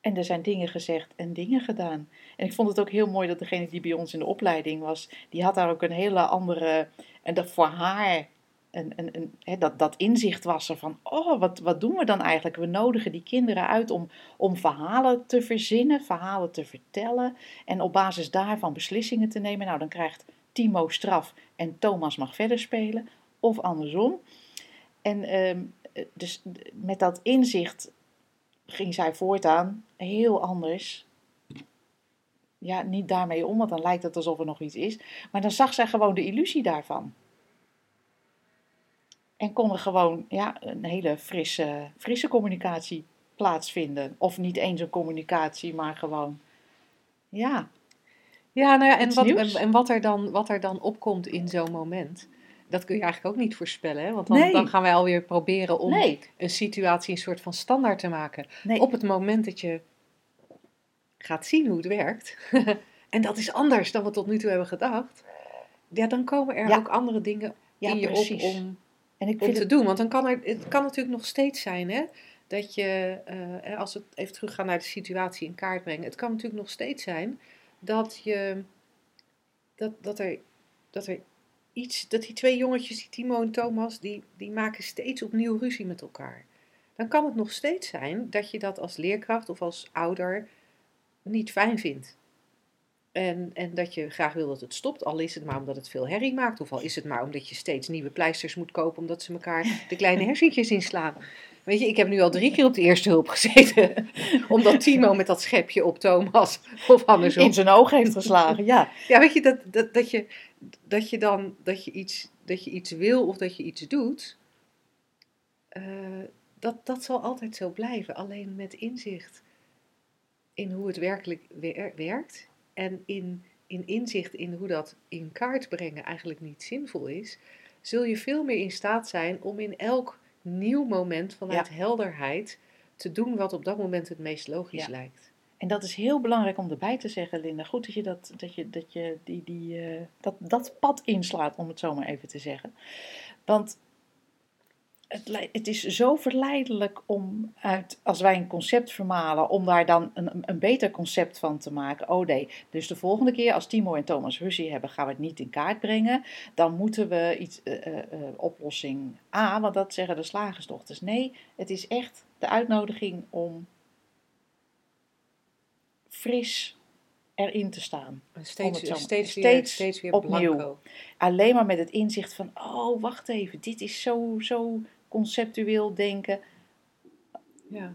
S3: En er zijn dingen gezegd en dingen gedaan. En ik vond het ook heel mooi dat degene die bij ons in de opleiding was, die had daar ook een hele andere. En dat voor haar een, hè, dat, dat inzicht was er van, oh, wat, wat doen we dan eigenlijk? We nodigen die kinderen uit om, om verhalen te verzinnen, verhalen te vertellen en op basis daarvan beslissingen te nemen. Nou, dan krijgt Timo straf en Thomas mag verder spelen, of andersom. En ehm, dus met dat inzicht ging zij voortaan heel anders. Ja, niet daarmee om, want dan lijkt het alsof er nog iets is. Maar dan zag zij gewoon de illusie daarvan. En kon er gewoon ja, een hele frisse, frisse communicatie plaatsvinden. Of niet eens een communicatie, maar gewoon, ja,
S2: Ja, nou ja, en wat, en wat, er dan, wat er dan opkomt in zo'n moment, dat kun je eigenlijk ook niet voorspellen. Hè? Want dan,
S3: Nee.
S2: dan gaan wij alweer proberen om
S3: nee,
S2: een situatie een soort van standaard te maken.
S3: nee.
S2: Op het moment dat je gaat zien hoe het werkt, en dat is anders dan we tot nu toe hebben gedacht, ja, dan komen er
S3: Ja.
S2: ook andere dingen
S3: ja,
S2: in je
S3: precies.
S2: op om,
S3: en ik
S2: om te
S3: het,
S2: doen. Want dan kan er, het kan natuurlijk nog steeds zijn hè, dat je, eh, als we even teruggaan naar de situatie in kaart brengen, het kan natuurlijk nog steeds zijn dat je, dat, dat er, dat er iets, dat die twee jongetjes, die Timo en Thomas, die, die maken steeds opnieuw ruzie met elkaar. Dan kan het nog steeds zijn dat je dat als leerkracht of als ouder niet fijn vindt. En, en dat je graag wil dat het stopt, al is het maar omdat het veel herrie maakt, of al is het maar omdat je steeds nieuwe pleisters moet kopen omdat ze elkaar de kleine hersentjes inslaan. Weet je, ik heb nu al drie keer op de eerste hulp gezeten, omdat Timo met dat schepje op Thomas of andersom.
S3: in zijn oog heeft geslagen, ja.
S2: Ja, weet je, dat, dat, dat je, dat je dan dat je iets, dat je iets wil of dat je iets doet, eh, dat, dat zal altijd zo blijven. Alleen met inzicht in hoe het werkelijk wer- werkt en in, in inzicht in hoe dat in kaart brengen eigenlijk niet zinvol is, zul je veel meer in staat zijn om in elk nieuw moment vanuit helderheid te doen wat op dat moment het meest logisch
S3: Ja.
S2: lijkt.
S3: En dat is heel belangrijk om erbij te zeggen, Linda. Goed dat je dat, dat, je, dat, je die, die, eh, dat, dat pad inslaat, om het zo maar even te zeggen. Want het, het is zo verleidelijk om uit, als wij een concept vermalen, om daar dan een, een beter concept van te maken. Oh nee, dus de volgende keer als Timo en Thomas ruzie hebben, gaan we het niet in kaart brengen. Dan moeten we iets, eh, eh, eh, oplossing A, want dat zeggen de slagersdochters. Nee, het is echt de uitnodiging om fris erin te staan. Om
S2: Steeds,
S3: het zo-
S2: steeds, weer,
S3: steeds
S2: steeds weer
S3: opnieuw.
S2: blanco.
S3: Alleen maar met het inzicht van, oh wacht even, dit is zo, zo conceptueel denken.
S2: Ja.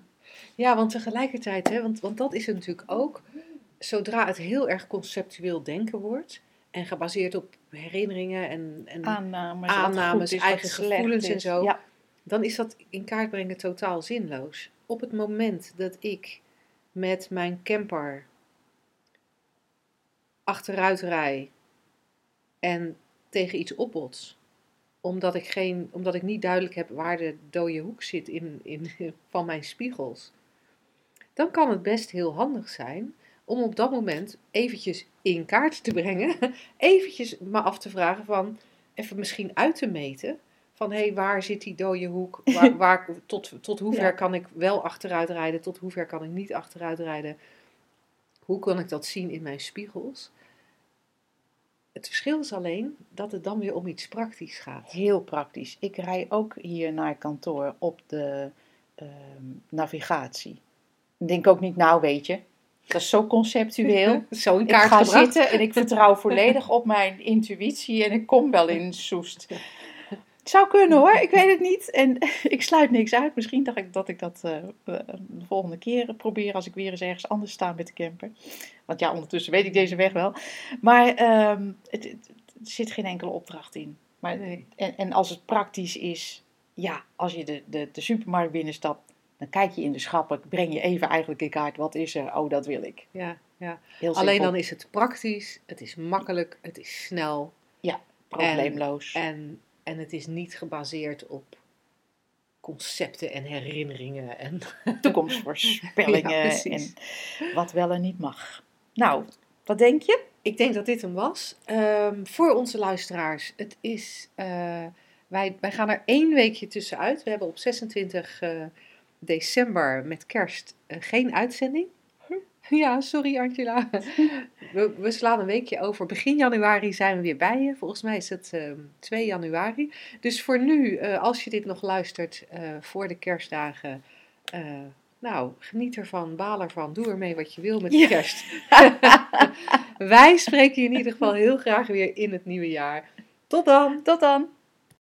S2: ja, want tegelijkertijd, hè, want, want dat is het natuurlijk ook, zodra het heel erg conceptueel denken wordt en gebaseerd op herinneringen en, en
S3: Aannames,
S2: Aannames,
S3: is,
S2: eigen gevoelens en zo.
S3: Ja,
S2: dan is dat in kaart brengen totaal zinloos. Op het moment dat ik met mijn camper achteruit rij en tegen iets opbots, omdat ik, geen, omdat ik niet duidelijk heb waar de dode hoek zit in, in, van mijn spiegels, dan kan het best heel handig zijn om op dat moment eventjes in kaart te brengen, eventjes me af te vragen van, even misschien uit te meten, van hé, hey, waar zit die dode hoek, waar, waar, tot, tot hoever
S3: Ja.
S2: kan ik wel achteruit rijden, tot hoever kan ik niet achteruit rijden, hoe kan ik dat zien in mijn spiegels? Het verschil is alleen dat het dan weer om iets praktisch gaat.
S3: Heel praktisch. Ik rij ook hier naar kantoor op de ehm, navigatie. Ik denk ook niet, nou weet je, dat is zo conceptueel.
S2: Zo in
S3: Ik
S2: kaart
S3: ga
S2: gebracht.
S3: zitten en ik vertrouw volledig op mijn intuïtie en ik kom wel in Soest. Het zou kunnen hoor, ik weet het niet. En ik sluit niks uit. Misschien dacht ik dat ik dat eh, eh, de volgende keer probeer als ik weer eens ergens anders sta met de camper. Want ja, ondertussen weet ik deze weg wel. Maar ehm, het, het- er zit geen enkele opdracht in. Maar,
S2: Nee.
S3: en, en als het praktisch is, ja, als je de, de, de supermarkt binnenstapt, dan kijk je in de schappen, breng je even eigenlijk in kaart, wat is er? Oh, dat wil ik.
S2: Ja, ja. Alleen dan is het praktisch, het is makkelijk, het is snel
S3: probleemloos.
S2: en, en het is niet gebaseerd op concepten en herinneringen. En,
S3: toekomstvoorspellingen
S2: Ja,
S3: en wat wel en niet mag. Nou, wat denk je?
S2: Ik denk dat dit hem was. Ehm, voor onze luisteraars, het is, eh, wij, wij gaan er één weekje tussenuit. We hebben op 26 eh, december met kerst eh, geen uitzending. Ja, sorry Angela. We, we slaan een weekje over. Begin januari zijn we weer bij je. Volgens mij is het ehm, 2 januari. Dus voor nu, eh, als je dit nog luistert eh, voor de kerstdagen, eh, nou, geniet ervan, baal ervan, doe ermee wat je wil met de
S3: Ja.
S2: kerst. Wij spreken je in ieder geval heel graag weer in het nieuwe jaar. Tot dan!
S3: Tot dan!